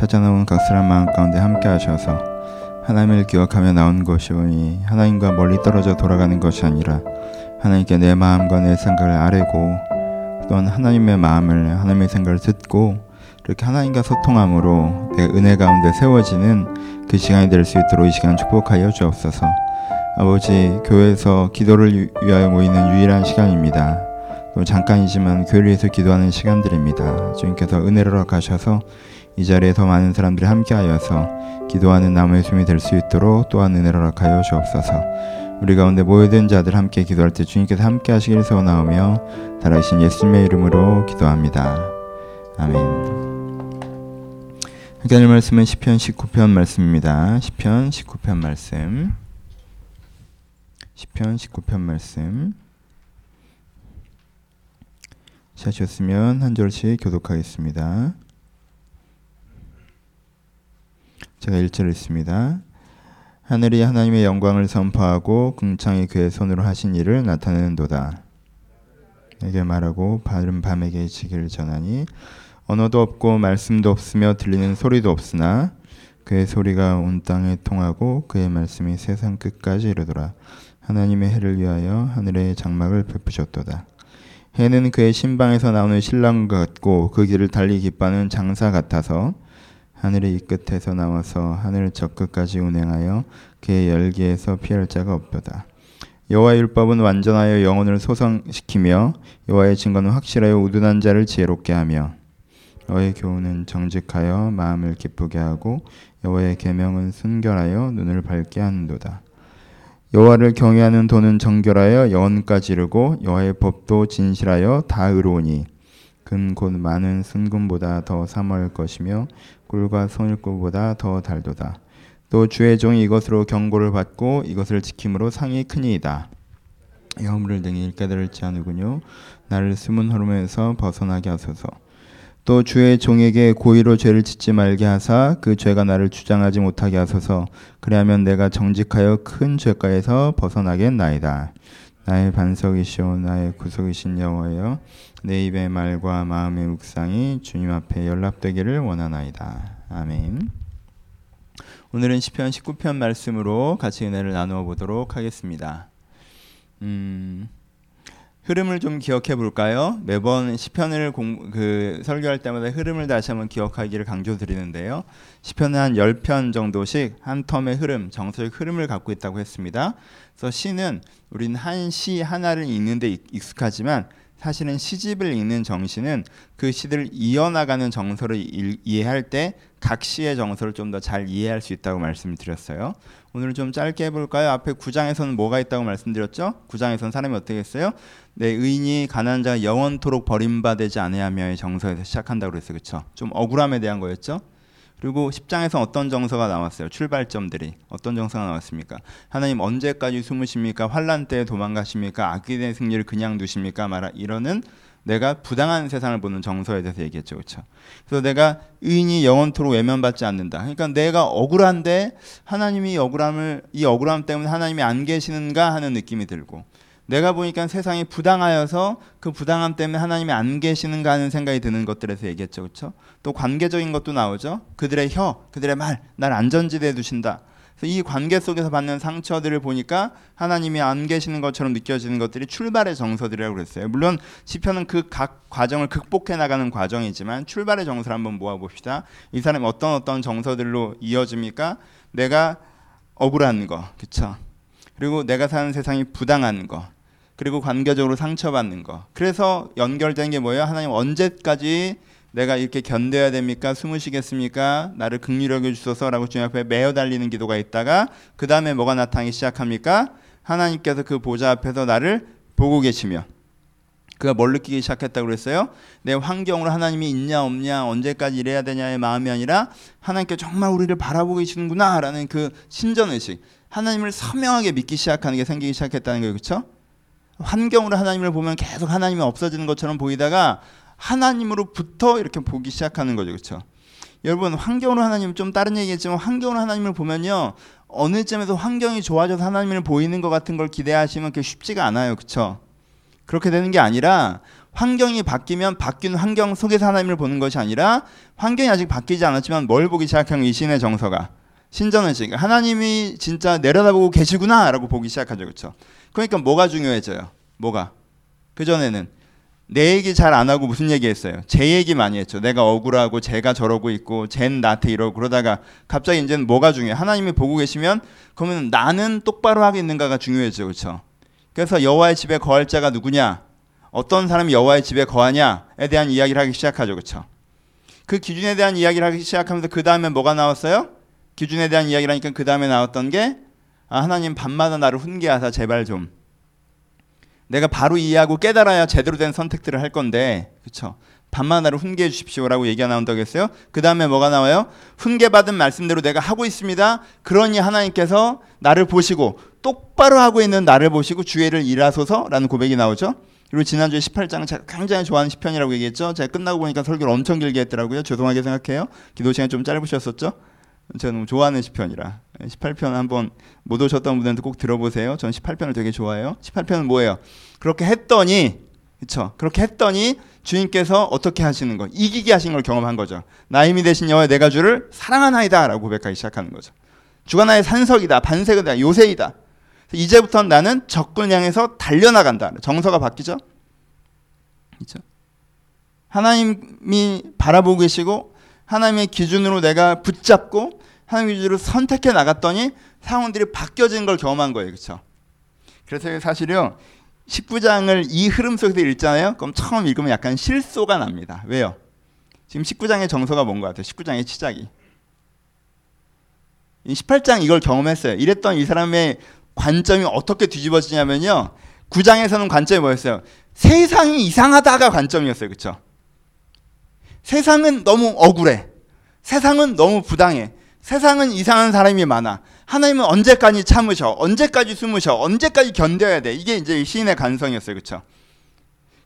찾아나온 각설한 마음 가운데 함께 하셔서 하나님을 기억하며 나온 것이오니 하나님과 멀리 떨어져 돌아가는 것이 아니라 하나님께 내 마음과 내 생각을 아뢰고 또한 하나님의 마음을 하나님의 생각을 듣고 그렇게 하나님과 소통함으로 내 은혜 가운데 세워지는 그 시간이 될 수 있도록 이 시간 축복하여 주옵소서. 아버지 교회에서 기도를 위하여 모이는 유일한 시간입니다. 또 잠깐이지만 교회를 위해서 기도하는 시간들입니다. 주님께서 은혜를 허락하셔서 이 자리에 더 많은 사람들이 함께하여서 기도하는 나무의 숨이 될 수 있도록 또한 은혜를 허락하여 주옵소서. 우리 가운데 모여든 자들 함께 기도할 때 주님께서 함께 하시길 소원하오며 달아신 예수님의 이름으로 기도합니다. 아멘. 하나님 말씀은 시편 19편 말씀입니다. 시편 19편 말씀. 시편 19편 말씀. 찾으셨으면 한 절씩 교독하겠습니다. 제가 1절 읽습니다. 하늘이 하나님의 영광을 선포하고 궁창이 그의 손으로 하신 일을 나타내는도다. 내게 말하고 바른 밤에게 지기를 전하니 언어도 없고 말씀도 없으며 들리는 소리도 없으나 그의 소리가 온 땅에 통하고 그의 말씀이 세상 끝까지 이르더라. 하나님의 해를 위하여 하늘의 장막을 베푸셨도다. 해는 그의 신방에서 나오는 신랑 같고 그 길을 달리 기뻐하는 장사 같아서 하늘의 이 끝에서 나와서 하늘 저 끝까지 운행하여 그의 열기에서 피할 자가 없도다. 여호와의 율법은 완전하여 영혼을 소성시키며 여호와의 증거는 확실하여 우둔한 자를 지혜롭게 하며 여호와의 교훈은 정직하여 마음을 기쁘게 하고 여호와의 계명은 순결하여 눈을 밝게 하는도다. 여호와를 경외하는 도는 정결하여 영혼까지 이르고 여호와의 법도 진실하여 다 의로우니 금곧 많은 순금보다 더 사모할 것이며 꿀과 송일꿀보다 더 달도다. 또 주의 종이 이것으로 경고를 받고 이것을 지킴으로 상이 크니이다. 여물을 등이 깨달을지 않으군요. 나를 숨은 흐름에서 벗어나게 하소서. 또 주의 종에게 고의로 죄를 짓지 말게 하사 그 죄가 나를 주장하지 못하게 하소서. 그리하면 내가 정직하여 큰 죄가에서 벗어나겠나이다. 나의 반석이시오 나의 구속이신 여호와여 내 입의 말과 마음의 묵상이 주님 앞에 연락되기를 원하나이다. 아멘. 오늘은 시편 19편 말씀으로 같이 은혜를 나누어 보도록 하겠습니다. 음, 흐름을 좀 기억해 볼까요? 매번 시편을 공, 그 설교할 때마다 흐름을 다시 한번 기억하기를 강조드리는데요. 시편은 한 10편 정도씩 한 텀의 흐름, 정서의 흐름을 갖고 있다고 했습니다. 그래서 시는 우리는 한 시 하나를 읽는데 익숙하지만 사실은 시집을 읽는 정신은 그 시들을 이어나가는 정서를 이해할 때 각 시의 정서를 좀 더 잘 이해할 수 있다고 말씀을 드렸어요. 오늘 좀 짧게 해볼까요? 앞에 9장에서는 뭐가 있다고 말씀드렸죠? 9장에서는 사람이 어떻게 했어요? 내 의인이 가난한 자가 영원토록 버림받지 아니하며의 정서에서 시작한다고 그랬어요. 그렇죠? 좀 억울함에 대한 거였죠? 그리고 10장에서 어떤 정서가 나왔어요? 출발점들이 어떤 정서가 나왔습니까? 하나님 언제까지 숨으십니까? 환란 때 도망가십니까? 악기의 승리를 그냥 두십니까? 말아 이러는 내가 부당한 세상을 보는 정서에 대해서 얘기했죠. 그렇죠? 그래서 내가 의인이 영원토록 외면받지 않는다. 그러니까 내가 억울한데 하나님이 억울함을 이 억울함 때문에 하나님이 안 계시는가 하는 느낌이 들고 내가 보니까 세상이 부당하여서 그 부당함 때문에 하나님이 안 계시는가 하는 생각이 드는 것들에서 얘기했죠. 그렇죠? 또 관계적인 것도 나오죠. 그들의 혀, 그들의 말, 날 안전지대에 두신다. 이 관계 속에서 받는 상처들을 보니까 하나님이 안 계시는 것처럼 느껴지는 것들이 출발의 정서들이라고 그랬어요. 물론 시편은 그 각 과정을 극복해 나가는 과정이지만 출발의 정서를 한번 모아 봅시다. 이 사람이 어떤 어떤 정서들로 이어집니까? 내가 억울한 거, 그렇죠? 그리고 내가 사는 세상이 부당한 거, 그리고 관계적으로 상처받는 거. 그래서 연결된 게 뭐예요? 하나님 언제까지 내가 이렇게 견뎌야 됩니까? 숨을 쉬겠습니까? 나를 극률하게 주소서라고 주님 앞에 매어 달리는 기도가 있다가 그 다음에 뭐가 나타나기 시작합니까? 하나님께서 그 보좌 앞에서 나를 보고 계시며 그가 뭘 느끼기 시작했다고 그랬어요? 내 환경으로 하나님이 있냐 없냐 언제까지 이래야 되냐의 마음이 아니라 하나님께 정말 우리를 바라보고 계시는구나라는 그 신전 의식 하나님을 선명하게 믿기 시작하는 게 생기기 시작했다는 거예요. 그렇죠? 환경으로 하나님을 보면 계속 하나님이 없어지는 것처럼 보이다가 하나님으로부터 이렇게 보기 시작하는 거죠. 그렇죠? 여러분 환경으로 하나님 좀 다른 얘기겠지만 환경으로 하나님을 보면요 어느 점에서 환경이 좋아져서 하나님을 보이는 것 같은 걸 기대하시면 그게 쉽지가 않아요. 그렇죠? 그렇게 되는 게 아니라 환경이 바뀌면 바뀐 환경 속에서 하나님을 보는 것이 아니라 환경이 아직 바뀌지 않았지만 뭘 보기 시작한 이 신의 정서가. 신전의식 하나님이 진짜 내려다보고 계시구나라고 보기 시작하죠. 그렇죠 그러니까 뭐가 중요해져요? 뭐가? 그 전에는 내 얘기 잘 안 하고 무슨 얘기 했어요? 제 얘기 많이 했죠. 내가 억울하고 제가 저러고 있고 쟨 나한테 이러고 그러다가 갑자기 이제는 뭐가 중요해? 하나님이 보고 계시면 그러면 나는 똑바로 하고 있는가가 중요해져 그렇죠? 그래서 여호와의 집에 거할 자가 누구냐? 어떤 사람이 여호와의 집에 거하냐에 대한 이야기를 하기 시작하죠. 그렇죠? 그 기준에 대한 이야기를 하기 시작하면서 그 다음에 뭐가 나왔어요? 기준에 대한 이야기를 하니까 그 다음에 나왔던 게 아, 하나님 밤마다 나를 훈계하사 제발 좀. 내가 바로 이해하고 깨달아야 제대로 된 선택들을 할 건데 그렇죠 밤마다 나를 훈계해 주십시오라고 얘기가 나온다고 했어요? 그 다음에 뭐가 나와요? 훈계받은 말씀대로 내가 하고 있습니다. 그러니 하나님께서 나를 보시고 똑바로 하고 있는 나를 보시고 주의를 일하소서라는 고백이 나오죠? 그리고 지난주에 18장 제가 굉장히 좋아하는 시편이라고 얘기했죠? 제가 끝나고 보니까 설교를 엄청 길게 했더라고요. 죄송하게 생각해요. 기도 시간 좀 짧으셨었죠 제가 너무 좋아하는 시편이라 18편 한번 못 오셨던 분들도 꼭 들어보세요. 전 18편을 되게 좋아해요. 18편은 뭐예요? 그렇게 했더니 그렇죠. 그렇게 했더니 주님께서 어떻게 하시는 거? 이기게 하신 걸 경험한 거죠. 나 힘이 되신 여호와 내가 주를 사랑하나이다라고 고백하기 시작하는 거죠. 주가 나의 산석이다, 반석이다, 요새이다. 이제부터 나는 적군 향해서 달려나간다. 정서가 바뀌죠. 그렇죠. 하나님이 바라보고 계시고 하나님의 기준으로 내가 붙잡고 하나님의 기준으로 선택해 나갔더니 상황들이 바뀌어진 걸 경험한 거예요. 그렇죠? 그래서 사실요. 19장을 이 흐름 속에서 읽잖아요. 그럼 처음 읽으면 약간 실소가 납니다. 왜요? 지금 19장의 정서가 뭔 것 같아요? 19장의 시작이. 18장 이걸 경험했어요. 이랬던 이 사람의 관점이 어떻게 뒤집어지냐면요. 9장에서는 관점이 뭐였어요? 세상이 이상하다가 관점이었어요. 그렇죠? 세상은 너무 억울해. 세상은 너무 부당해. 세상은 이상한 사람이 많아. 하나님은 언제까지 참으셔? 언제까지 숨으셔? 언제까지 견뎌야 돼? 이게 이제 시인의 감성이었어요. 그렇죠?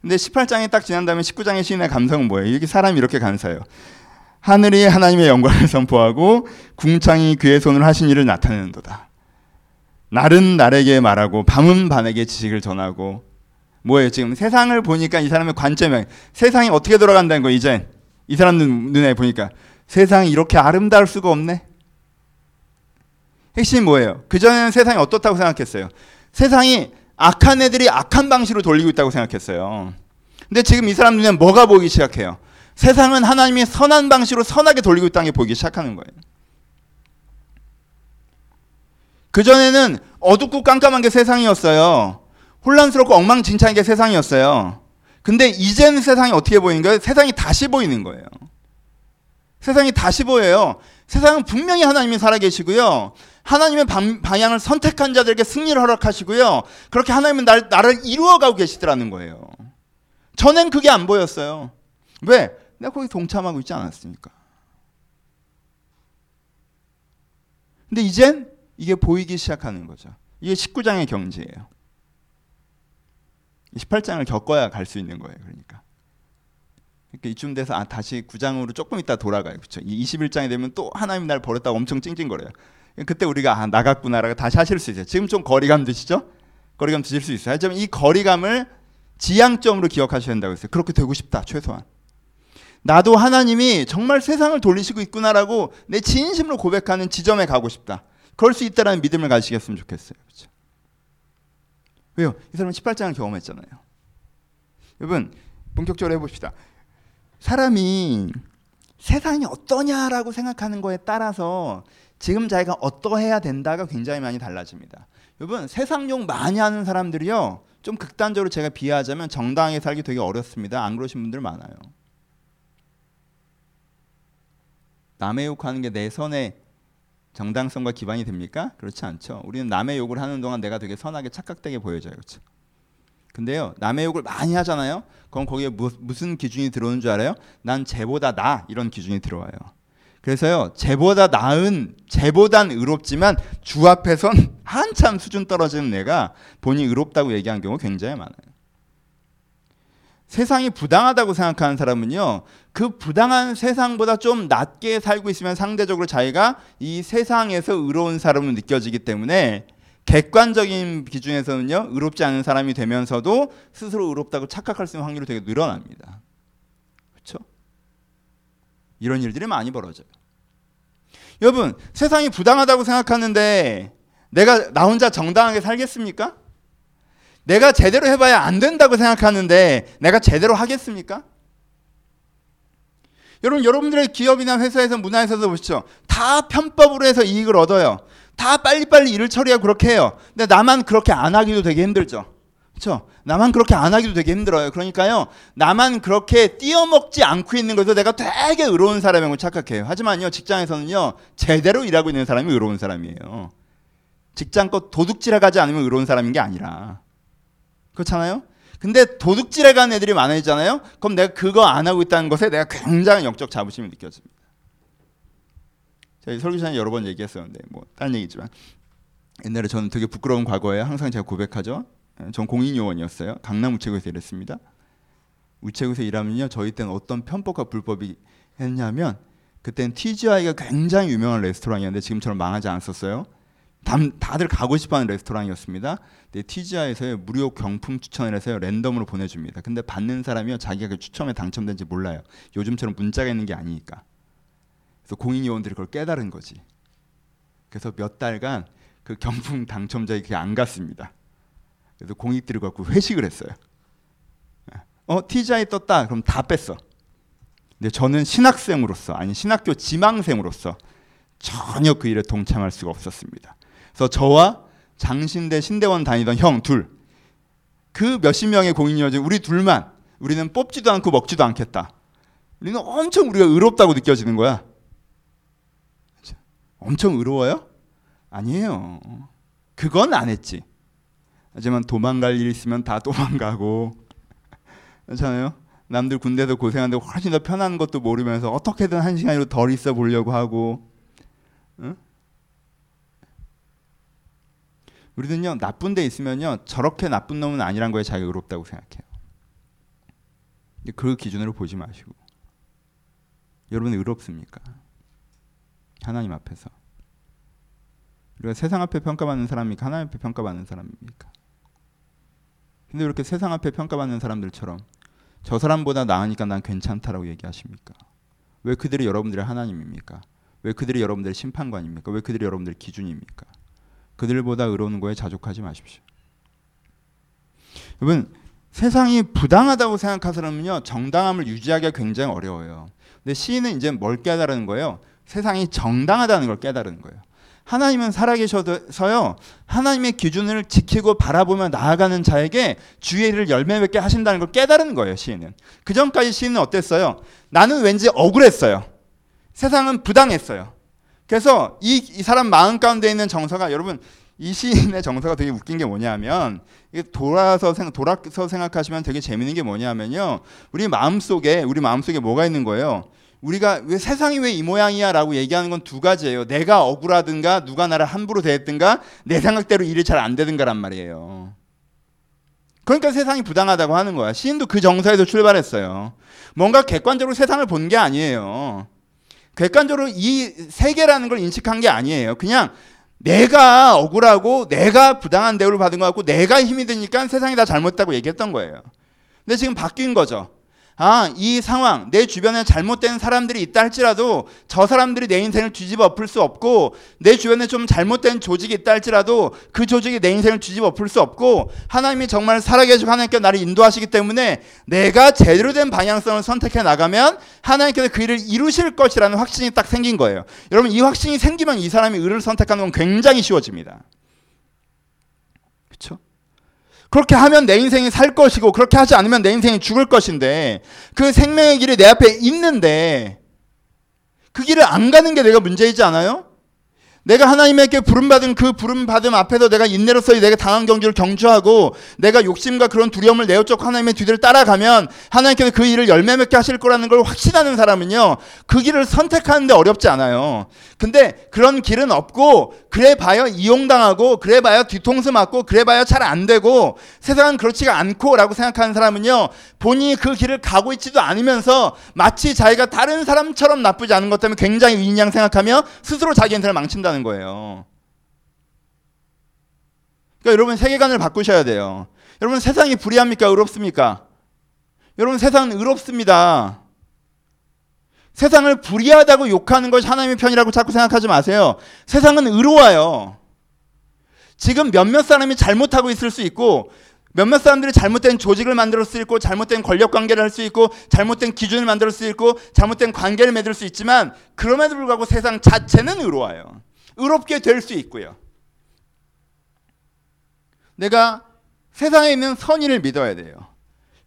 근데 18장에 딱 지난 다음에 19장의 시인의 감성은 뭐예요? 이게 사람이 이렇게 감사해요. 하늘이 하나님의 영광을 선포하고 궁창이 그의 손을 하신 일을 나타내는도다. 날은 날에게 말하고 밤은 밤에게 지식을 전하고 뭐예요? 지금 세상을 보니까 이 사람의 관점이 세상이 어떻게 돌아간다는 거 이제 이 사람 눈에 보니까 세상이 이렇게 아름다울 수가 없네. 핵심이 뭐예요? 그전에는 세상이 어떻다고 생각했어요? 세상이 악한 애들이 악한 방식으로 돌리고 있다고 생각했어요. 근데 지금 이 사람 눈에 뭐가 보이기 시작해요? 세상은 하나님이 선한 방식으로 선하게 돌리고 있다는 게 보이기 시작하는 거예요. 그전에는 어둡고 깜깜한 게 세상이었어요. 혼란스럽고 엉망진창인 게 세상이었어요. 근데 이제는 세상이 어떻게 보이는 거예요? 세상이 다시 보이는 거예요. 세상이 다시 보여요. 세상은 분명히 하나님이 살아계시고요. 하나님의 방향을 선택한 자들에게 승리를 허락하시고요. 그렇게 하나님은 날, 나를 이루어가고 계시더라는 거예요. 전엔 그게 안 보였어요. 왜? 내가 거기 동참하고 있지 않았으니까. 근데 이젠 이게 보이기 시작하는 거죠. 이게 19장의 경지예요. 18장을 겪어야 갈 수 있는 거예요. 그러니까. 그러니까 이쯤 돼서 아 다시 9장으로 조금 있다 돌아가요. 그렇죠? 21장이 되면 또 하나님 날 버렸다고 엄청 찡찡거려요. 그때 우리가 아 나갔구나라고 다시 하실 수 있어요. 지금 좀 거리감 드시죠? 거리감 드실 수 있어요. 하지만 이 거리감을 지향점으로 기억하셔야 된다고 했어요. 그렇게 되고 싶다. 최소한. 나도 하나님이 정말 세상을 돌리시고 있구나라고 내 진심으로 고백하는 지점에 가고 싶다. 그럴 수 있다라는 믿음을 가지셨으면 좋겠어요. 그렇죠? 왜요? 이 사람은 18장을 경험했잖아요. 여러분 본격적으로 해봅시다. 사람이 세상이 어떠냐라고 생각하는 거에 따라서 지금 자기가 어떠해야 된다가 굉장히 많이 달라집니다. 여러분 세상 욕 많이 하는 사람들이요. 좀 극단적으로 제가 비하하자면 정당하게 살기 되게 어렵습니다. 안 그러신 분들 많아요. 남의 욕하는 게 내 선의 정당성과 기반이 됩니까? 그렇지 않죠. 우리는 남의 욕을 하는 동안 내가 되게 선하게 착각되게 보여져요. 그렇죠? 근데요 남의 욕을 많이 하잖아요. 그럼 거기에 무, 무슨 기준이 들어오는 줄 알아요? 난 쟤보다 나 이런 기준이 들어와요. 그래서요 쟤보다 나은 쟤보단 의롭지만 주 앞에선 한참 수준 떨어지는 내가 본인이 의롭다고 얘기한 경우 굉장히 많아요. 세상이 부당하다고 생각하는 사람은요, 그 부당한 세상보다 좀 낮게 살고 있으면 상대적으로 자기가 이 세상에서 의로운 사람으로 느껴지기 때문에 객관적인 기준에서는요 의롭지 않은 사람이 되면서도 스스로 의롭다고 착각할 수 있는 확률이 되게 늘어납니다. 그렇죠? 이런 일들이 많이 벌어져요. 여러분 세상이 부당하다고 생각하는데 내가 나 혼자 정당하게 살겠습니까? 내가 제대로 해봐야 안 된다고 생각하는데 내가 제대로 하겠습니까? 여러분 여러분들의 기업이나 회사에서 문화에서도 보시죠. 다 편법으로 해서 이익을 얻어요. 다 빨리빨리 일을 처리하고 그렇게 해요. 근데 나만 그렇게 안 하기도 되게 힘들죠. 그렇죠? 나만 그렇게 안 하기도 되게 힘들어요. 그러니까요. 나만 그렇게 띄어먹지 않고 있는 것도 내가 되게 의로운 사람이라고 착각해요. 하지만요. 직장에서는요. 제대로 일하고 있는 사람이 의로운 사람이에요. 직장껏 도둑질해 가지 않으면 의로운 사람인 게 아니라. 그렇잖아요? 근데 도둑질해간 애들이 많아지잖아요. 그럼 내가 그거 안 하고 있다는 것에 내가 굉장히 영적 자부심이 느껴집니다. 제가 설교 시간에 여러 번 얘기했었는데 뭐 다른 얘기지만 옛날에 저는 되게 부끄러운 과거에 항상 제가 고백하죠. 예, 전 공인 요원이었어요. 강남 우체국에서 일했습니다. 우체국에서 일하면요. 저희 때는 어떤 편법과 불법이 했냐면 그때는 TGI가 굉장히 유명한 레스토랑이었는데 지금처럼 망하지 않았었어요. 다들 가고 싶어하는 레스토랑이었습니다. 근데 TGI에서 무료 경품 추천을 해서 랜덤으로 보내줍니다. 근데 받는 사람이요 자기가 그 추첨에 당첨된지 몰라요. 요즘처럼 문자가 있는 게 아니니까. 그래서 공인 요원들이 그걸 깨달은 거지. 그래서 몇 달간 그 경품 당첨자에 그게 안 갔습니다. 그래서 공익들이 갖고 회식을 했어요. 어 TGI 떴다. 그럼 다 뺐어. 근데 저는 신학생으로서 아니 신학교 지망생으로서 전혀 그 일에 동참할 수가 없었습니다. 그래서 저와 장신대 신대원 다니던 형 둘, 그 몇십 명의 공인이어지 우리 둘만 우리는 뽑지도 않고 먹지도 않겠다. 우리는 엄청 우리가 의롭다고 느껴지는 거야. 엄청 의로워요? 아니에요. 그건 안 했지. 하지만 도망갈 일 있으면 다 도망가고 그렇잖아요. 남들 군대에서 고생하는데 훨씬 더 편한 것도 모르면서 어떻게든 한 시간이라도 덜 있어 보려고 하고 응? 우리는요 나쁜 데 있으면요 저렇게 나쁜 놈은 아니란 거에 자기가 의롭다고 생각해요. 그 기준으로 보지 마시고 여러분 의롭습니까? 하나님 앞에서 우리가 세상 앞에 평가받는 사람입니까? 하나님 앞에 평가받는 사람입니까? 근데 이렇게 세상 앞에 평가받는 사람들처럼 저 사람보다 나으니까 난 괜찮다라고 얘기하십니까? 왜 그들이 여러분들의 하나님입니까? 왜 그들이 여러분들의 심판관입니까? 왜 그들이 여러분들의 기준입니까? 그들보다 의로운 거에 자족하지 마십시오. 여러분 세상이 부당하다고 생각하는 정당함을 유지하기가 굉장히 어려워요. 근데 시인은 이제 뭘 깨달은 거예요? 세상이 정당하다는 걸 깨달은 거예요. 하나님은 살아계셔서요. 하나님의 기준을 지키고 바라보며 나아가는 자에게 주의 일을 열매 맺게 하신다는 걸 깨달은 거예요. 시인은. 그 전까지 시인은 어땠어요? 나는 왠지 억울했어요. 세상은 부당했어요. 그래서 이, 이 사람 마음 가운데 있는 정서가 여러분 이 시인의 정서가 되게 웃긴 게 뭐냐면 돌아서 생 돌아서 생각하시면 되게 재밌는 게 뭐냐면요. 우리 마음 속에 우리 마음 속에 뭐가 있는 거예요? 우리가 왜 세상이 왜 이 모양이야라고 얘기하는 건 두 가지예요. 내가 억울하든가 누가 나를 함부로 대했든가 내 생각대로 일이 잘 안 되든가란 말이에요. 그러니까 세상이 부당하다고 하는 거야. 시인도 그 정서에서 출발했어요. 뭔가 객관적으로 세상을 본 게 아니에요. 객관적으로 이 세계라는 걸 인식한 게 아니에요. 그냥 내가 억울하고 내가 부당한 대우를 받은 것 같고 내가 힘이 드니까 세상이 다 잘못됐다고 얘기했던 거예요. 근데 지금 바뀐 거죠. 아, 이 상황, 내 주변에 잘못된 사람들이 있다 할지라도 저 사람들이 내 인생을 뒤집어 엎을 수 없고 내 주변에 좀 잘못된 조직이 있다 할지라도 그 조직이 내 인생을 뒤집어 엎을 수 없고 하나님이 정말 살아계시고 하나님께 나를 인도하시기 때문에 내가 제대로 된 방향성을 선택해 나가면 하나님께서 그 일을 이루실 것이라는 확신이 딱 생긴 거예요. 여러분 이 확신이 생기면 이 사람이 의를 선택하는 건 굉장히 쉬워집니다. 그렇게 하면 내 인생이 살 것이고 그렇게 하지 않으면 내 인생이 죽을 것인데 그 생명의 길이 내 앞에 있는데 그 길을 안 가는 게 내가 문제이지 않아요? 내가 하나님에게 부름받은 그 부름받음 앞에서 내가 인내로서 내가 당한 경주를 경주하고 내가 욕심과 그런 두려움을 내어쫓고 하나님의 뒤를 따라가면 하나님께서 그 일을 열매 맺게 하실 거라는 걸 확신하는 사람은요 그 길을 선택하는데 어렵지 않아요. 근데 그런 길은 없고 그래 봐요 이용당하고 그래 봐요 뒤통수 맞고 그래 봐요 잘안 되고 세상은 그렇지가 않고 라고 생각하는 사람은요 본인이 그 길을 가고 있지도 않으면서 마치 자기가 다른 사람처럼 나쁘지 않은 것 때문에 굉장히 위인양 생각하며 스스로 자기 인생을 망친다는 거예요. 그러니까 여러분 세계관을 바꾸셔야 돼요. 여러분 세상이 불의합니까? 의롭습니까? 여러분 세상은 의롭습니다. 세상을 불의하다고 욕하는 것이 하나님의 편이라고 자꾸 생각하지 마세요. 세상은 의로워요. 지금 몇몇 사람이 잘못하고 있을 수 있고 몇몇 사람들이 잘못된 조직을 만들 수 있고 잘못된 권력 관계를 할 수 있고 잘못된 기준을 만들 수 있고 잘못된 관계를 맺을 수 있지만 그럼에도 불구하고 세상 자체는 의로워요. 의롭게 될 수 있고요. 내가 세상에 있는 선의를 믿어야 돼요.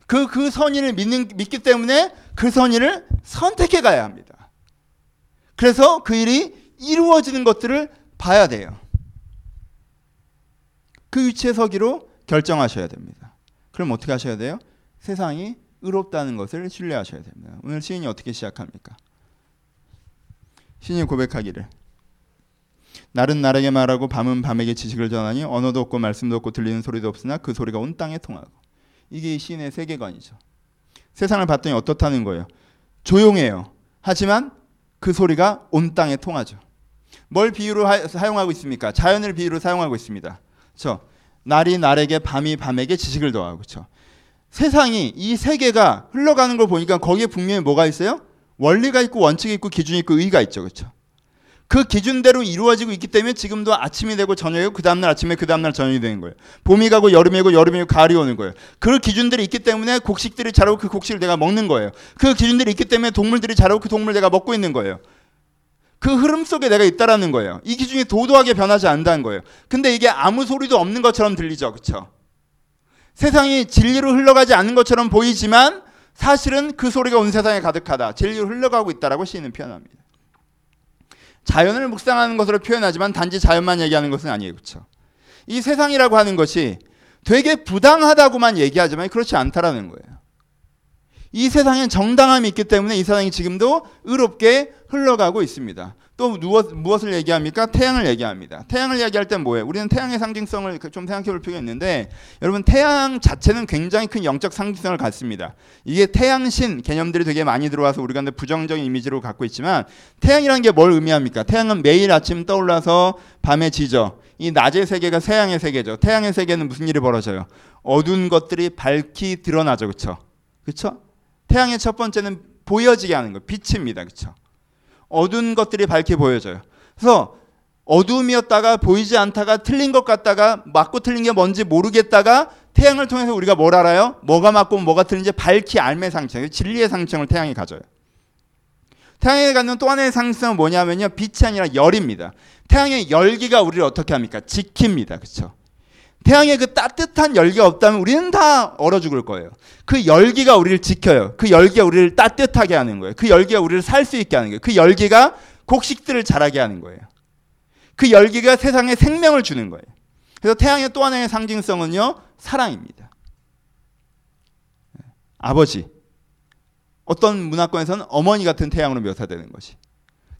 그, 그 선의를 믿는, 믿기 때문에 그 선의를 선택해 가야 합니다. 그래서 그 일이 이루어지는 것들을 봐야 돼요. 그 위치에 서기로 결정하셔야 됩니다. 그럼 어떻게 하셔야 돼요? 세상이 의롭다는 것을 신뢰하셔야 됩니다. 오늘 시인이 어떻게 시작합니까? 시인이 고백하기를 날은 날에게 말하고 밤은 밤에게 지식을 전하니 언어도 없고 말씀도 없고 들리는 소리도 없으나 그 소리가 온 땅에 통하고 이게 이 시인의 세계관이죠. 세상을 봤더니 어떻다는 거예요? 조용해요. 하지만 그 소리가 온 땅에 통하죠. 뭘 비유로 하, 사용하고 있습니까? 자연을 비유로 사용하고 있습니다. 그렇죠? 날이 날에게 밤이 밤에게 지식을 더하고 그렇죠? 세상이 이 세계가 흘러가는 걸 보니까 거기에 분명히 뭐가 있어요? 원리가 있고 원칙이 있고 기준이 있고 의가 있죠. 그렇죠? 그 기준대로 이루어지고 있기 때문에 지금도 아침이 되고 저녁이고 그 다음날 아침에 그 다음날 저녁이 되는 거예요. 봄이 가고 여름이 고 여름이 고 가을이 오는 거예요. 그 기준들이 있기 때문에 곡식들이 자라고 그 곡식을 내가 먹는 거예요. 그 기준들이 있기 때문에 동물들이 자라고 그 동물 내가 먹고 있는 거예요. 그 흐름 속에 내가 있다라는 거예요. 이 기준이 도도하게 변하지 않는다는 거예요. 근데 이게 아무 소리도 없는 것처럼 들리죠. 그렇죠? 세상이 진리로 흘러가지 않는 것처럼 보이지만 사실은 그 소리가 온 세상에 가득하다. 진리로 흘러가고 있다라고 시인은 표현합니다. 자연을 묵상하는 것으로 표현하지만 단지 자연만 얘기하는 것은 아니에요. 그렇죠? 이 세상이라고 하는 것이 되게 부당하다고만 얘기하지만 그렇지 않다라는 거예요. 이 세상엔 정당함이 있기 때문에 이 세상이 지금도 의롭게 흘러가고 있습니다. 또 무엇, 을 얘기합니까? 태양을 얘기합니다. 태양을 얘기할 땐 뭐예요? 우리는 태양의 상징성을 그좀 생각해 볼 필요가 있는데 여러분 태양 자체는 굉장히 큰 영적 상징성을 갖습니다. 이게 태양신 개념들이 되게 많이 들어와서 우리가 부정적인 이미지로 갖고 있지만 태양이라는 게 뭘 의미합니까? 태양은 매일 아침 떠올라서 밤에 지죠. 이 낮의 세계가 태양의 세계죠. 태양의 세계는 무슨 일이 벌어져요? 어두운 것들이 밝히 드러나죠. 그렇죠? 그렇죠? 태양의 첫 번째는 보여지게 하는 거 빛입니다. 그렇죠? 어두운 것들이 밝게 보여져요. 그래서 어두움이었다가 보이지 않다가 틀린 것 같다가 맞고 틀린 게 뭔지 모르겠다가 태양을 통해서 우리가 뭘 알아요? 뭐가 맞고 뭐가 틀린지 밝히 알매 상층, 진리의 상층을 태양이 가져요. 태양에 갖는 또 하나의 상승은 뭐냐면요. 빛이 아니라 열입니다. 태양의 열기가 우리를 어떻게 합니까? 지킵니다. 그렇죠? 태양의 그 따뜻한 열기가 없다면 우리는 다 얼어 죽을 거예요. 그 열기가 우리를 지켜요. 그 열기가 우리를 따뜻하게 하는 거예요. 그 열기가 우리를 살 수 있게 하는 거예요. 그 열기가 곡식들을 자라게 하는 거예요. 그 열기가 세상에 생명을 주는 거예요. 그래서 태양의 또 하나의 상징성은요, 사랑입니다. 아버지. 어떤 문화권에서는 어머니 같은 태양으로 묘사되는 것이.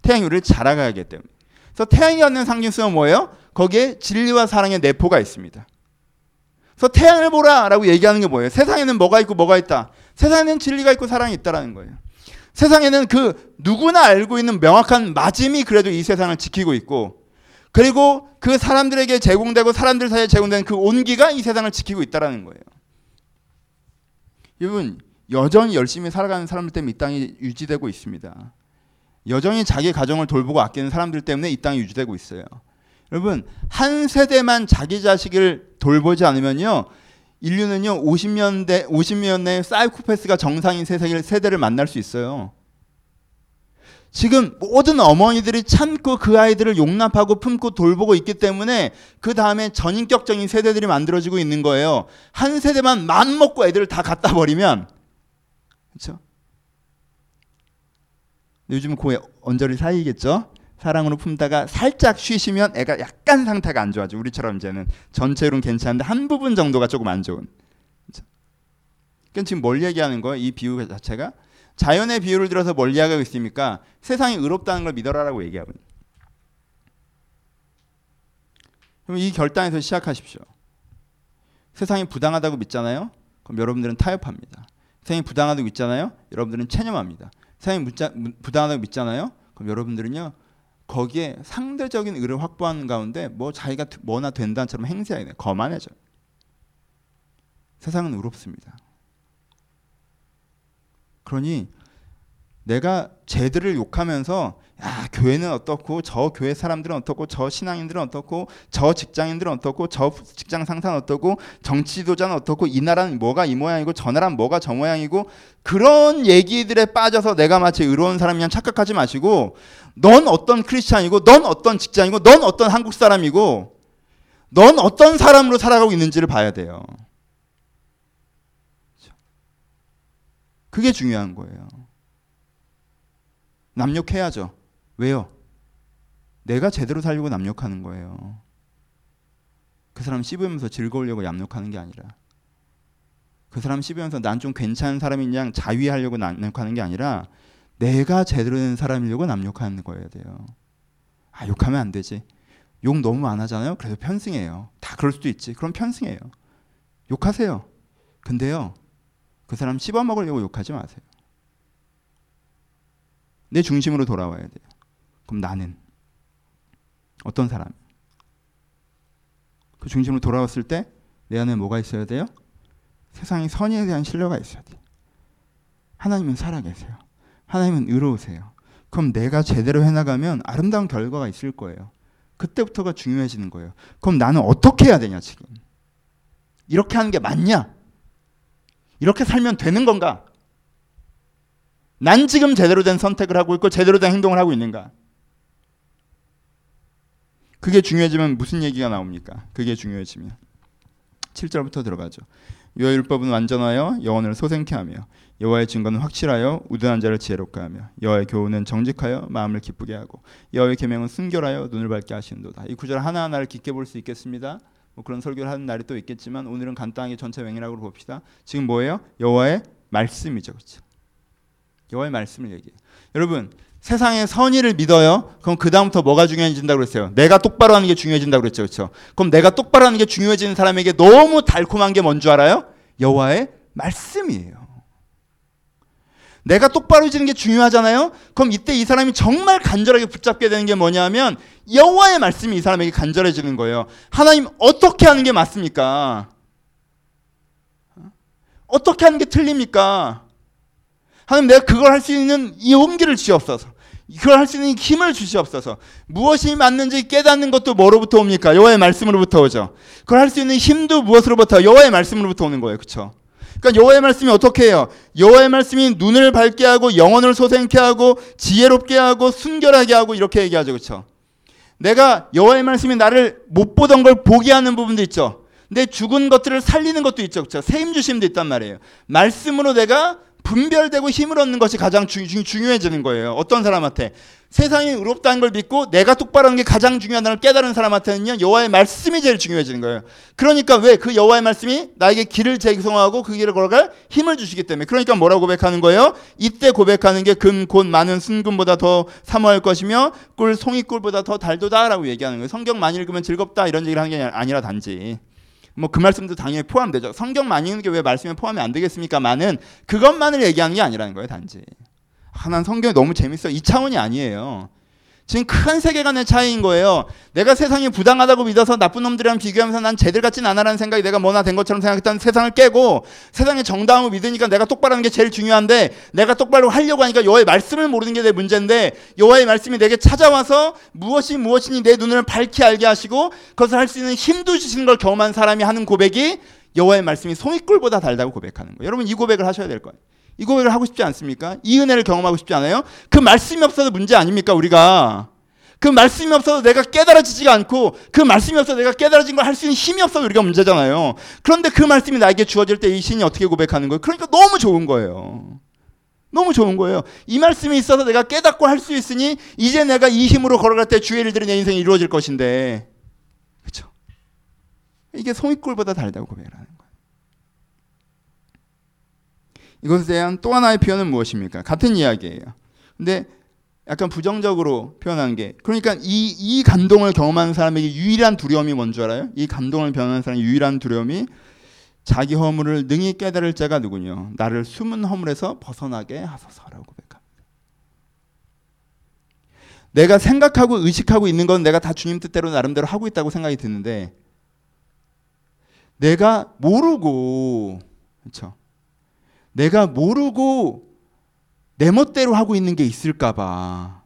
태양이 우리를 자라가기 때문에. 그래서 태양이 갖는 상징성은 뭐예요? 거기에 진리와 사랑의 내포가 있습니다. 그래서 태양을 보라라고 얘기하는 게 뭐예요? 세상에는 뭐가 있고 뭐가 있다. 세상에는 진리가 있고 사랑이 있다라는 거예요. 세상에는 그 누구나 알고 있는 명확한 맞음이 그래도 이 세상을 지키고 있고 그리고 그 사람들에게 제공되고 사람들 사이에 제공되는 그 온기가 이 세상을 지키고 있다라는 거예요. 여러분 여전히 열심히 살아가는 사람들 때문에 이 땅이 유지되고 있습니다. 여전히 자기 가정을 돌보고 아끼는 사람들 때문에 이 땅이 유지되고 있어요. 여러분 한 세대만 자기 자식을 돌보지 않으면요 인류는요 50년대 50년 내 사이코패스가 정상인 세상을 세대를 만날 수 있어요. 지금 모든 어머니들이 참고 그 아이들을 용납하고 품고 돌보고 있기 때문에 그 다음에 전인격적인 세대들이 만들어지고 있는 거예요. 한 세대만 맘 먹고 애들을 다 갖다 버리면 그렇죠? 요즘은 그 언저리 사이겠죠. 사랑으로 품다가 살짝 쉬시면 애가 약간 상태가 안 좋아져. 우리처럼 이제는 전체로는 괜찮은데 한 부분 정도가 조금 안 좋은. 그러니까 지금 뭘 얘기하는 거예요? 이 비유 자체가 자연의 비유를 들어서 뭘 이야기하고 있습니까? 세상이 의롭다는 걸 믿어라라고 얘기하고 있는. 그럼 이 결단에서 시작하십시오. 세상이 부당하다고 믿잖아요. 그럼 여러분들은 타협합니다. 세상이 부당하다고 믿잖아요. 여러분들은 체념합니다. 세상이 부당하다고 믿잖아요. 그럼 여러분들은요 거기에 상대적인 의를 확보하는 가운데 뭐 자기가 뭐나 된다처럼 행세해야 돼. 거만해져. 세상은 의롭습니다. 그러니 내가 쟤들을 욕하면서 야 교회는 어떻고 저 교회 사람들은 어떻고 저 신앙인들은 어떻고 저 직장인들은 어떻고 저 직장 상사는 어떻고 정치 지도자는 어떻고 이 나라는 뭐가 이 모양이고 저 나라는 뭐가 저 모양이고 그런 얘기들에 빠져서 내가 마치 의로운 사람이냐 착각하지 마시고 넌 어떤 크리스찬이고 넌 어떤 직장이고 넌 어떤 한국 사람이고 넌 어떤 사람으로 살아가고 있는지를 봐야 돼요. 그게 중요한 거예요. 남욕해야죠. 왜요? 내가 제대로 살려고 남욕하는 거예요. 그 사람 씹으면서 즐거우려고 남욕하는 게 아니라 그 사람 씹으면서 난 좀 괜찮은 사람인 양 자위하려고 남욕하는 게 아니라 내가 제대로 된 사람이려고 남욕하는 거예요. 돼요. 아 욕하면 안 되지. 욕 너무 안 하잖아요. 그래서 편승해요. 다 그럴 수도 있지. 그럼 편승해요. 욕하세요. 근데요. 그 사람 씹어 먹으려고 욕하지 마세요. 내 중심으로 돌아와야 돼요. 그럼 나는 어떤 사람? 그 중심으로 돌아왔을 때 내 안에 뭐가 있어야 돼요? 세상의 선의에 대한 신뢰가 있어야 돼요. 하나님은 살아계세요. 하나님은 의로우세요. 그럼 내가 제대로 해나가면 아름다운 결과가 있을 거예요. 그때부터가 중요해지는 거예요. 그럼 나는 어떻게 해야 되냐, 지금? 이렇게 하는 게 맞냐? 이렇게 살면 되는 건가? 난 지금 제대로 된 선택을 하고 있고 제대로 된 행동을 하고 있는가? 그게 중요해지면 무슨 얘기가 나옵니까? 그게 중요해지면 7절부터 들어가죠. 여호와 율법은 완전하여 영혼을 소생케 하며 여호와의 증거는 확실하여 우둔한 자를 지혜롭게 하며 여호와의 교훈은 정직하여 마음을 기쁘게 하고 여호와의 계명은 순결하여 눈을 밝게 하시는도다. 이 구절 하나하나를 깊게 볼 수 있겠습니다. 뭐 그런 설교를 하는 날이 또 있겠지만 오늘은 간단하게 전체 맹이라고 봅시다. 지금 뭐예요? 여호와의 말씀이죠. 그렇죠? 여호와의 말씀을 얘기해요. 여러분 세상의 선의를 믿어요. 그럼 그 다음부터 뭐가 중요해진다고 그랬어요? 내가 똑바로 하는 게 중요해진다고 그랬죠, 그렇죠? 그럼 내가 똑바로 하는 게 중요해지는 사람에게 너무 달콤한 게 뭔 줄 알아요? 여호와의 말씀이에요. 내가 똑바로 지는 게 중요하잖아요. 그럼 이때 이 사람이 정말 간절하게 붙잡게 되는 게 뭐냐면 여호와의 말씀이 이 사람에게 간절해지는 거예요. 하나님 어떻게 하는 게 맞습니까? 어떻게 하는 게 틀립니까? 하나님 내가 그걸 할 수 있는 용기를 주옵소서. 그걸 할 수 있는 힘을 주시옵소서. 무엇이 맞는지 깨닫는 것도 뭐로부터 옵니까? 여호와의 말씀으로부터 오죠. 그걸 할 수 있는 힘도 무엇으로부터? 여호와의 말씀으로부터 오는 거예요. 그렇죠? 그러니까 여호와의 말씀이 어떻게 해요? 여호와의 말씀이 눈을 밝게 하고 영혼을 소생케 하고 지혜롭게 하고 순결하게 하고 이렇게 얘기하죠. 그렇죠? 내가 여호와의 말씀이 나를 못 보던 걸 보게 하는 부분도 있죠. 내 죽은 것들을 살리는 것도 있죠. 그렇죠? 세임 주심도 있단 말이에요. 말씀으로 내가 분별되고 힘을 얻는 것이 가장 주, 중요해지는 거예요. 어떤 사람한테 세상이 의롭다는 걸 믿고 내가 똑바로 하는 게 가장 중요하다는 걸 깨달은 사람한테는요 여호와의 말씀이 제일 중요해지는 거예요. 그러니까 왜 그 여호와의 말씀이 나에게 길을 제공하고 그 길을 걸어갈 힘을 주시기 때문에 그러니까 뭐라고 고백하는 거예요? 이때 고백하는 게 금 곧 많은 순금보다 더 사모할 것이며 꿀 송이꿀보다 더 달도다라고 얘기하는 거예요. 성경 많이 읽으면 즐겁다 이런 얘기를 하는 게 아니라 단지 뭐 그 말씀도 당연히 포함되죠. 성경 많이 읽는 게 왜 말씀에 포함이 안 되겠습니까?만은 그것만을 얘기하는 게 아니라는 거예요, 단지. 아, 난 성경이 너무 재밌어. 이 차원이 아니에요. 지금 큰 세계관의 차이인 거예요. 내가 세상이 부당하다고 믿어서 나쁜 놈들이랑 비교하면서 난 쟤들 같진 않아라는 생각이 내가 뭐나 된 것처럼 생각했던 세상을 깨고 세상의 정당함을 믿으니까 내가 똑바로 하는 게 제일 중요한데 내가 똑바로 하려고 하니까 여호와의 말씀을 모르는 게 내 문제인데 여호와의 말씀이 내게 찾아와서 무엇이 무엇이니 내 눈을 밝히 알게 하시고 그것을 할 수 있는 힘도 주시는 걸 경험한 사람이 하는 고백이 여호와의 말씀이 송이꿀보다 달다고 고백하는 거예요. 여러분 이 고백을 하셔야 될 거예요. 이 고백을 하고 싶지 않습니까? 이 은혜를 경험하고 싶지 않아요? 그 말씀이 없어도 문제 아닙니까, 우리가? 그 말씀이 없어도 내가 깨달아지지가 않고 그 말씀이 없어도 내가 깨달아진 걸 할 수 있는 힘이 없어도 우리가 문제잖아요. 그런데 그 말씀이 나에게 주어질 때 이 신이 어떻게 고백하는 거예요? 그러니까 너무 좋은 거예요. 너무 좋은 거예요. 이 말씀이 있어서 내가 깨닫고 할 수 있으니 이제 내가 이 힘으로 걸어갈 때 주의 일들이 내 인생에 이루어질 것인데. 그렇죠? 이게 송이꿀보다 달다고 고백을 하는 거예요. 이것에 대한 또 하나의 표현은 무엇입니까? 같은 이야기예요. 근데 약간 부정적으로 표현한 게 그러니까 이, 이 감동을 경험하는 사람에게 유일한 두려움이 뭔 줄 알아요? 이 감동을 경험하는 사람의 유일한 두려움이 자기 허물을 능히 깨달을 자가 누구냐? 나를 숨은 허물에서 벗어나게 하소서라고 고백합니다. 내가 생각하고 의식하고 있는 건 내가 다 주님 뜻대로 나름대로 하고 있다고 생각이 드는데 내가 모르고 그렇죠. 내가 모르고 내 멋대로 하고 있는 게 있을까 봐.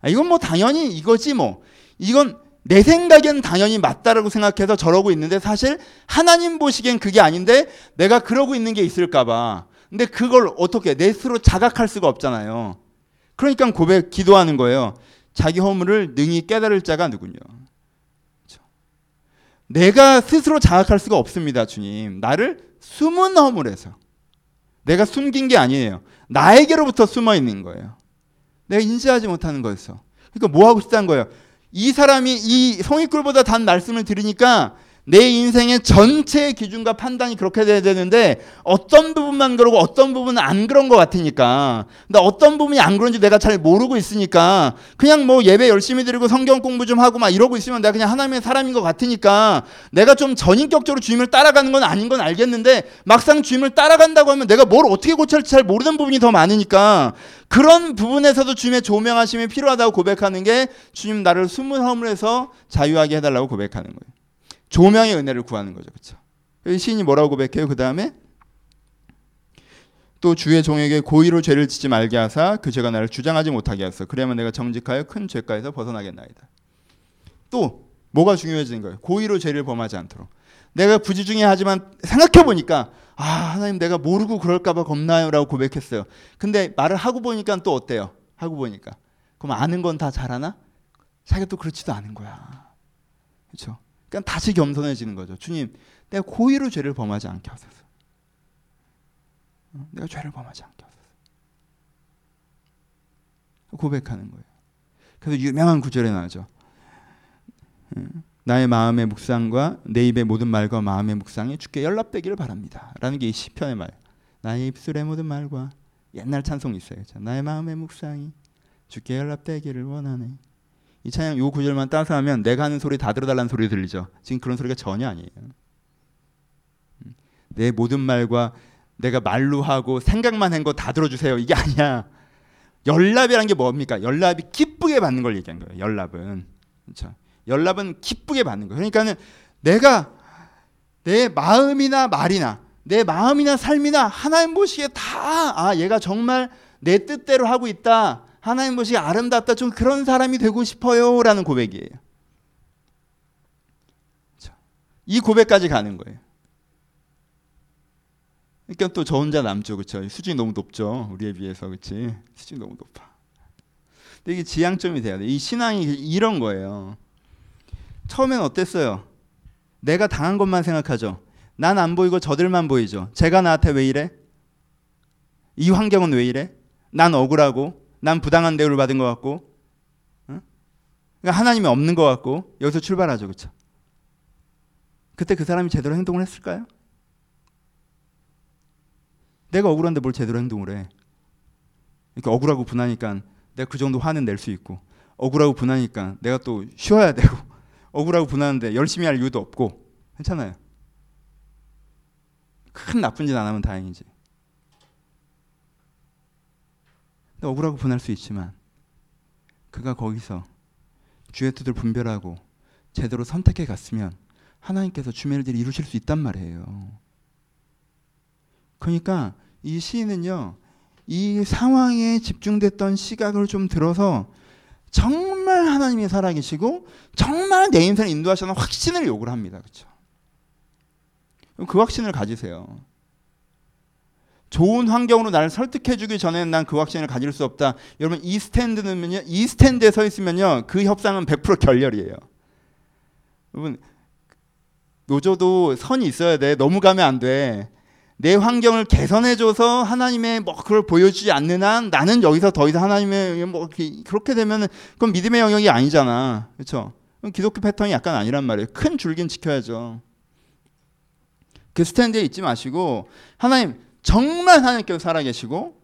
아, 이건 뭐 당연히 이거지 뭐. 이건 내 생각엔 당연히 맞다라고 생각해서 저러고 있는데 사실 하나님 보시기엔 그게 아닌데 내가 그러고 있는 게 있을까 봐. 근데 그걸 어떻게 내 스스로 자각할 수가 없잖아요. 그러니까 고백 기도하는 거예요. 자기 허물을 능히 깨달을 자가 누구냐. 그렇죠. 내가 스스로 자각할 수가 없습니다, 주님. 나를 숨은 허물에서 내가 숨긴 게 아니에요. 나에게로부터 숨어 있는 거예요. 내가 인지하지 못하는 거였어. 그러니까 뭐 하고 싶다는 거예요. 이 사람이 이 송이꿀보다 단 말씀을 들으니까 내 인생의 전체 기준과 판단이 그렇게 돼야 되는데 어떤 부분만 그러고 어떤 부분은 안 그런 것 같으니까 근데 어떤 부분이 안 그런지 내가 잘 모르고 있으니까 그냥 뭐 예배 열심히 드리고 성경 공부 좀 하고 막 이러고 있으면 내가 그냥 하나님의 사람인 것 같으니까 내가 좀 전인격적으로 주님을 따라가는 건 아닌 건 알겠는데 막상 주님을 따라간다고 하면 내가 뭘 어떻게 고칠지 잘 모르는 부분이 더 많으니까 그런 부분에서도 주님의 조명하심이 필요하다고 고백하는 게 주님 나를 숨은 허물에서 자유하게 해달라고 고백하는 거예요. 조명의 은혜를 구하는 거죠. 그렇죠? 시인이 뭐라고 고백해요? 그 다음에 또 주의 종에게 고의로 죄를 짓지 말게 하사 그 죄가 나를 주장하지 못하게 하소. 그래야만 내가 정직하여 큰 죄가에서 벗어나겠나이다. 또 뭐가 중요해지는 거예요? 고의로 죄를 범하지 않도록. 내가 부지중해하지만 생각해 보니까 아 하나님 내가 모르고 그럴까봐 겁나요라고 고백했어요. 근데 말을 하고 보니까 또 어때요? 하고 보니까 그럼 아는 건 다 잘하나? 자기가 또 그렇지도 않은 거야. 그렇죠? 그러니까 다시 겸손해지는 거죠. 주님, 내가 고의로 죄를 범하지 않게 하소서. 어? 내가 죄를 범하지 않게 하소서. 고백하는 거예요. 그래서 유명한 구절에 나죠. 나의 마음의 묵상과 내 입의 모든 말과 마음의 묵상이 주께 연락되기를 바랍니다. 라는 게 이 시편의 말. 나의 입술의 모든 말과 옛날 찬송이 있어요. 그렇죠? 나의 마음의 묵상이 주께 연락되기를 원하네. 이 찬양 요 구절만 따서 하면 내가 하는 소리 다 들어달라는 소리 들리죠. 지금 그런 소리가 전혀 아니에요. 음. 내 모든 말과 내가 말로 하고 생각만 한 거 다 들어주세요. 이게 아니야. 연락이라는 게 뭡니까? 연락이 기쁘게 받는 걸 얘기한 거예요. 연락은 그렇죠. 연락은 기쁘게 받는 거예요. 그러니까는 내가 내 마음이나 말이나 내 마음이나 삶이나 하나님 보시기에 다 아 얘가 정말 내 뜻대로 하고 있다. 하나님 보시기 아름답다. 좀 그런 사람이 되고 싶어요. 라는 고백이에요. 이 고백까지 가는 거예요. 그러니까 또 저 혼자 남죠. 그렇죠? 수준이 너무 높죠. 우리에 비해서. 그렇지? 수준이 너무 높아. 근데 이게 지향점이 돼야 돼. 이 신앙이 이런 거예요. 처음엔 어땠어요? 내가 당한 것만 생각하죠. 난 안 보이고 저들만 보이죠. 제가 나한테 왜 이래? 이 환경은 왜 이래? 난 억울하고 난 부당한 대우를 받은 것 같고, 응? 그러니까 하나님이 없는 것 같고 여기서 출발하죠, 그렇죠? 그때 그 사람이 제대로 행동을 했을까요? 내가 억울한데 뭘 제대로 행동을 해? 그러니까 억울하고 분하니까 내가 그 정도 화는 낼 수 있고 억울하고 분하니까 내가 또 쉬어야 되고 억울하고 분하는데 열심히 할 이유도 없고 괜찮아요. 큰 나쁜 짓 안 하면 다행이지. 억울하고 분할 수 있지만 그가 거기서 주의 뜻을 분별하고 제대로 선택해 갔으면 하나님께서 주의 일을 이루실 수 있단 말이에요. 그러니까 이 시인은요, 이 상황에 집중됐던 시각을 좀 들어서 정말 하나님이 살아계시고 정말 내 인생을 인도하시는 확신을 요구 합니다. 그렇죠? 그 확신을 가지세요. 좋은 환경으로 나를 설득해주기 전에 난그 확신을 가질 수 없다. 여러분 이 스탠드는요, 이 스탠드에 서 있으면요, 그 협상은 100% 결렬이에요. 여러분 노조도 선이 있어야 돼. 너무 가면 안 돼. 내 환경을 개선해줘서 하나님의 뭐 그걸 보여주지 않는 한 나는 여기서 더 이상 하나님의 뭐 그렇게 되면은 그건 믿음의 영역이 아니잖아, 그렇죠? 기독교 패턴이 약간 아니란 말이에요. 큰 줄긴 지켜야죠. 그 스탠드에 있지 마시고 하나님 정말 하나님께서 살아계시고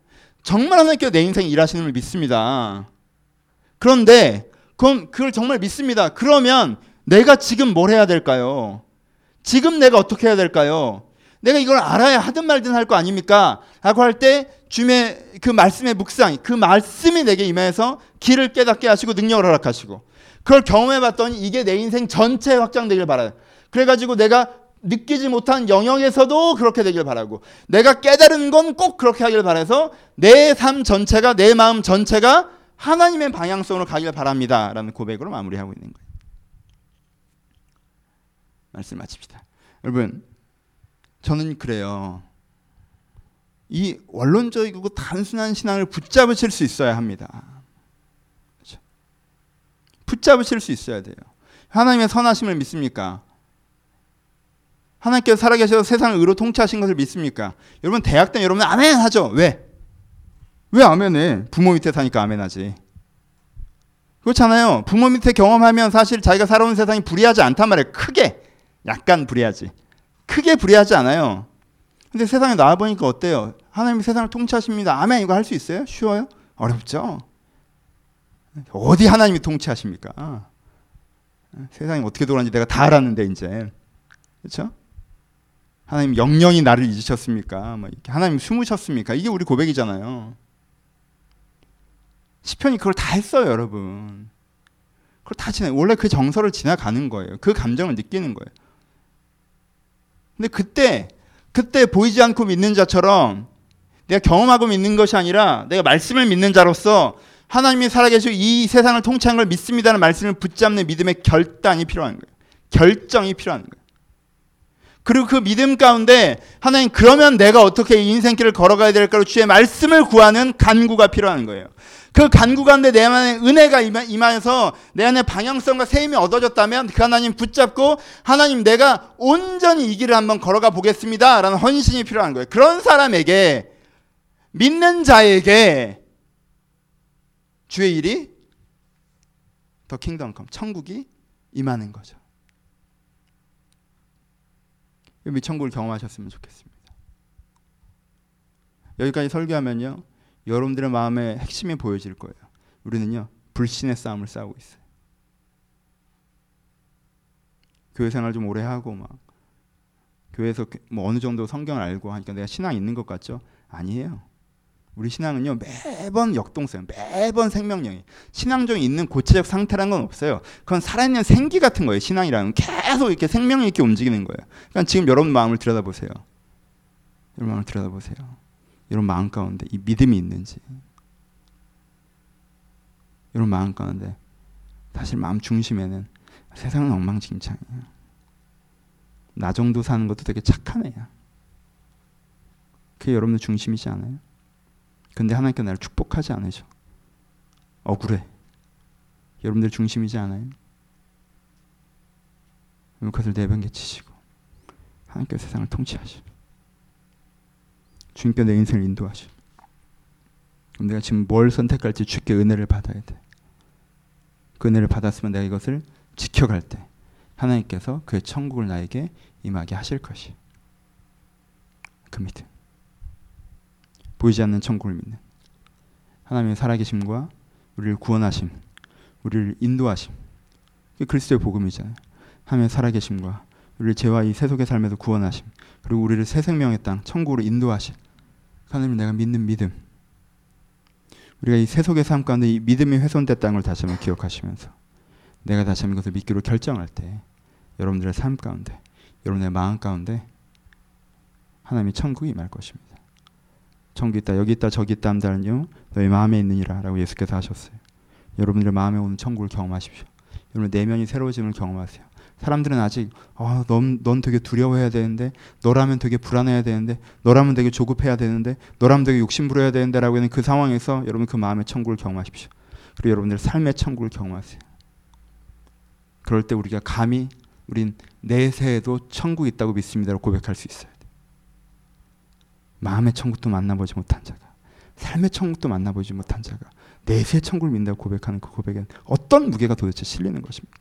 정말 하나님께서 내 인생 일하시는 걸 믿습니다. 그런데 그럼 그걸 정말 믿습니다. 그러면 내가 지금 뭘 해야 될까요? 지금 내가 어떻게 해야 될까요? 내가 이걸 알아야 하든 말든 할 거 아닙니까? 라고 할 때 주님의 그 말씀의 묵상, 그 말씀이 내게 임해서 길을 깨닫게 하시고 능력을 허락하시고 그걸 경험해 봤더니 이게 내 인생 전체에 확장되길 바라요. 그래가지고 내가 느끼지 못한 영역에서도 그렇게 되길 바라고 내가 깨달은 건 꼭 그렇게 하길 바라서 내 삶 전체가 내 마음 전체가 하나님의 방향성으로 가길 바랍니다. 라는 고백으로 마무리하고 있는 거예요. 말씀 마칩시다. 여러분, 저는 그래요. 이 원론적이고 단순한 신앙을 붙잡으실 수 있어야 합니다. 그렇죠? 붙잡으실 수 있어야 돼요. 하나님의 선하심을 믿습니까? 하나님께서 살아계셔서 세상을 의로 통치하신 것을 믿습니까? 여러분 대학 때 여러분 아멘 하죠. 왜? 왜 아멘해? 부모 밑에 사니까 아멘 하지. 그렇잖아요. 부모 밑에 경험하면 사실 자기가 살아온 세상이 불리하지 않단 말이에요. 크게. 약간 불리하지. 크게 불리하지 않아요. 근데 세상에 나와 보니까 어때요? 하나님이 세상을 통치하십니다. 아멘 이거 할 수 있어요? 쉬워요? 어렵죠? 어디 하나님이 통치하십니까? 세상이 어떻게 돌아가는지 내가 다 알았는데 이제 그렇죠? 하나님 영영이 나를 잊으셨습니까? 뭐 하나님 숨으셨습니까? 이게 우리 고백이잖아요. 시편이 그걸 다 했어요, 여러분. 그걸 다 지나 원래 그 정서를 지나가는 거예요. 그 감정을 느끼는 거예요. 근데 그때 그때 보이지 않고 믿는 자처럼 내가 경험하고 믿는 것이 아니라 내가 말씀을 믿는 자로서 하나님이 살아계시고 이 세상을 통치한 걸 믿습니다는 말씀을 붙잡는 믿음의 결단이 필요한 거예요. 결정이 필요한 거예요. 그리고 그 믿음 가운데 하나님 그러면 내가 어떻게 인생길을 걸어가야 될까로 주의 말씀을 구하는 간구가 필요한 거예요. 그 간구 가운데 내 안에 은혜가 임하여서 내 안에 방향성과 세임이 얻어졌다면 그 하나님 붙잡고 하나님 내가 온전히 이 길을 한번 걸어가 보겠습니다. 라는 헌신이 필요한 거예요. 그런 사람에게 믿는 자에게 주의 일이 더 킹덤 컴 천국이 임하는 거죠. 미천국을 경험하셨으면 좋겠습니다. 여기까지 설교하면요. 여러분들의 마음의 핵심이 보여질 거예요. 우리는요. 불신의 싸움을 싸우고 있어요. 교회 생활 좀 오래 하고 막 교회에서 뭐 어느 정도 성경을 알고 하니까 내가 신앙 있는 것 같죠? 아니에요. 우리 신앙은요 매번 역동성, 매번 생명력이 신앙적인 있는 고체적 상태라는 건 없어요. 그건 살아있는 생기 같은 거예요. 신앙이라는 계속 이렇게 생명 있게 움직이는 거예요. 그러니까 지금 여러분 마음을 들여다보세요. 여러분 마음을 들여다보세요. 여러분 마음 가운데 이 믿음이 있는지, 여러분 마음 가운데 사실 마음 중심에는 세상은 엉망진창이에요. 나 정도 사는 것도 되게 착한 애야. 그게 여러분의 중심이지 않아요? 근데 하나님께 나를 축복하지 않으셔. 억울해. 여러분들 중심이지 않아요? 그것을 내변개치시고 하나님께 세상을 통치하시고 주님께 내 인생을 인도하시고 그럼 내가 지금 뭘 선택할지 주께 은혜를 받아야 돼. 그 은혜를 받았으면 내가 이것을 지켜갈 때 하나님께서 그의 천국을 나에게 임하게 하실 것이 그 믿음. 보이지 않는 천국을 믿는 하나님의 살아계심과 우리를 구원하심, 우리를 인도하심. 그게 그리스도의 복음이잖아요. 하나님의 살아계심과 우리를 죄와 이 세속의 삶에서 구원하심, 그리고 우리를 새 생명의 땅, 천국으로 인도하심. 하나님을 내가 믿는 믿음. 우리가 이 세속의 삶 가운데 이 믿음이 훼손됐다는 걸 다시 한번 기억하시면서 내가 다시 한번 것을 믿기로 결정할 때 여러분들의 삶 가운데, 여러분의 마음 가운데 하나님의 천국이 임할 것입니다. 천국 있다 여기 있다 저기 있다 함다는요 너희 마음에 있느니라 라고 예수께서 하셨어요. 여러분들의 마음에 오는 천국을 경험하십시오. 여러분 내면이 새로워짐을 경험하세요. 사람들은 아직 아, 넌, 넌 되게 두려워해야 되는데 너라면 되게 불안해야 되는데 너라면 되게 조급해야 되는데 너라면 되게 욕심 부려야 되는데 라고 하는 그 상황에서 여러분 그 마음의 천국을 경험하십시오. 그리고 여러분들 삶의 천국을 경험하세요. 그럴 때 우리가 감히 우린 내세에도 천국이 있다고 믿습니다라고 고백할 수 있어요 마음의 천국도 만나보지 못한 자가 삶의 천국도 만나보지 못한 자가 내세 천국을 믿는다고 고백하는 그 고백엔 어떤 무게가 도대체 실리는 것입니까?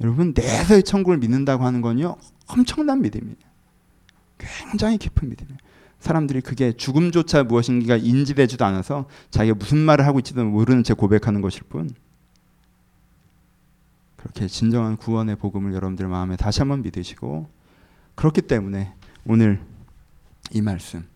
여러분 내세의 천국을 믿는다고 하는 건요 엄청난 믿음이에요. 굉장히 깊은 믿음이에요. 사람들이 그게 죽음조차 무엇인가 인지되지도 않아서 자기가 무슨 말을 하고 있지도 모르는 채 고백하는 것일 뿐 그렇게 진정한 구원의 복음을 여러분들 마음에 다시 한번 믿으시고 그렇기 때문에 오늘 이 말씀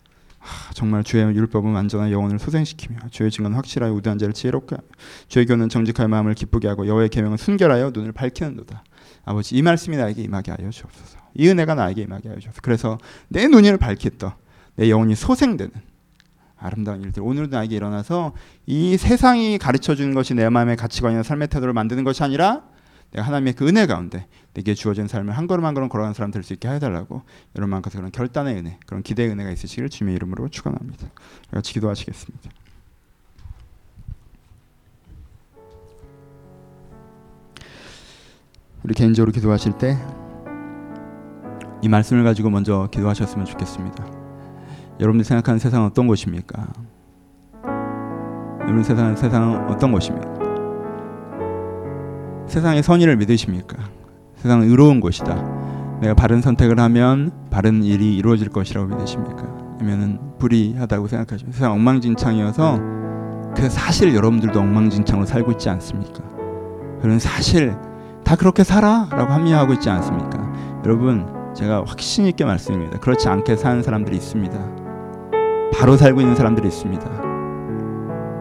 아, 하, 정말 주의 율법은 완전한 영혼을 소생시키며 주의 증언 확실하여 우대한 자를 지혜롭게 하며 주의 교는 정직하여 마음을 기쁘게 하고 여호와의 계명은 순결하여 눈을 밝히는도다. 아버지 이 말씀이 나에게 임하게 하여 주옵소서. 이 은혜가 나에게 임하게 하여 주옵소서. 그래서 내 눈을 밝혔던 내 영혼이 소생되는 아름다운 일들 오늘도 나에게 일어나서 이 세상이 가르쳐 주는 것이 내 마음의 가치관이나 삶의 태도를 만드는 것이 아니라 내가 하나님의 그 은혜 가운데 내게 주어진 삶을 한 걸음 한 걸음 걸어가는 사람 될 수 있게 해달라고 여러분 만큼 그런 결단의 은혜, 그런 기대의 은혜가 있으시기를 주님의 이름으로 축원합니다. 같이 기도하시겠습니다. 우리 개인적으로 기도하실 때 이 말씀을 가지고 먼저 기도하셨으면 좋겠습니다. 여러분들 생각하는 세상은 어떤 곳입니까? 여러분 세상 세상은 어떤 곳입니까? 세상의 선의를 믿으십니까? 세상은 의로운 곳이다. 내가 바른 선택을 하면 바른 일이 이루어질 것이라고 믿으십니까? 아니면은 불의하다고 생각하십니까? 세상 엉망진창이어서 그 사실 여러분들도 엉망진창으로 살고 있지 않습니까? 그런 사실 다 그렇게 살아라고 합리화하고 있지 않습니까? 여러분 제가 확신 있게 말씀드립니다. 그렇지 않게 사는 사람들이 있습니다. 바로 살고 있는 사람들이 있습니다.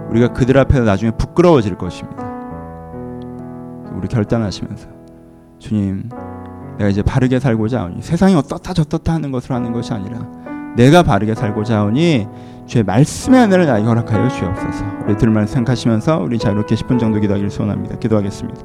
우리가 그들 앞에서 나중에 부끄러워질 것입니다. 우리 결단하시면서 주님 내가 이제 바르게 살고자 하니 세상이 어떻다 저떻다 하는 것을 하는 것이 아니라 내가 바르게 살고자 하니 주의 말씀의 은혜를 나에게 허락하여 주옵소서. 우리 들말 생각하시면서 우리 자유롭게 10분 정도 기도하기를 소원합니다. 기도하겠습니다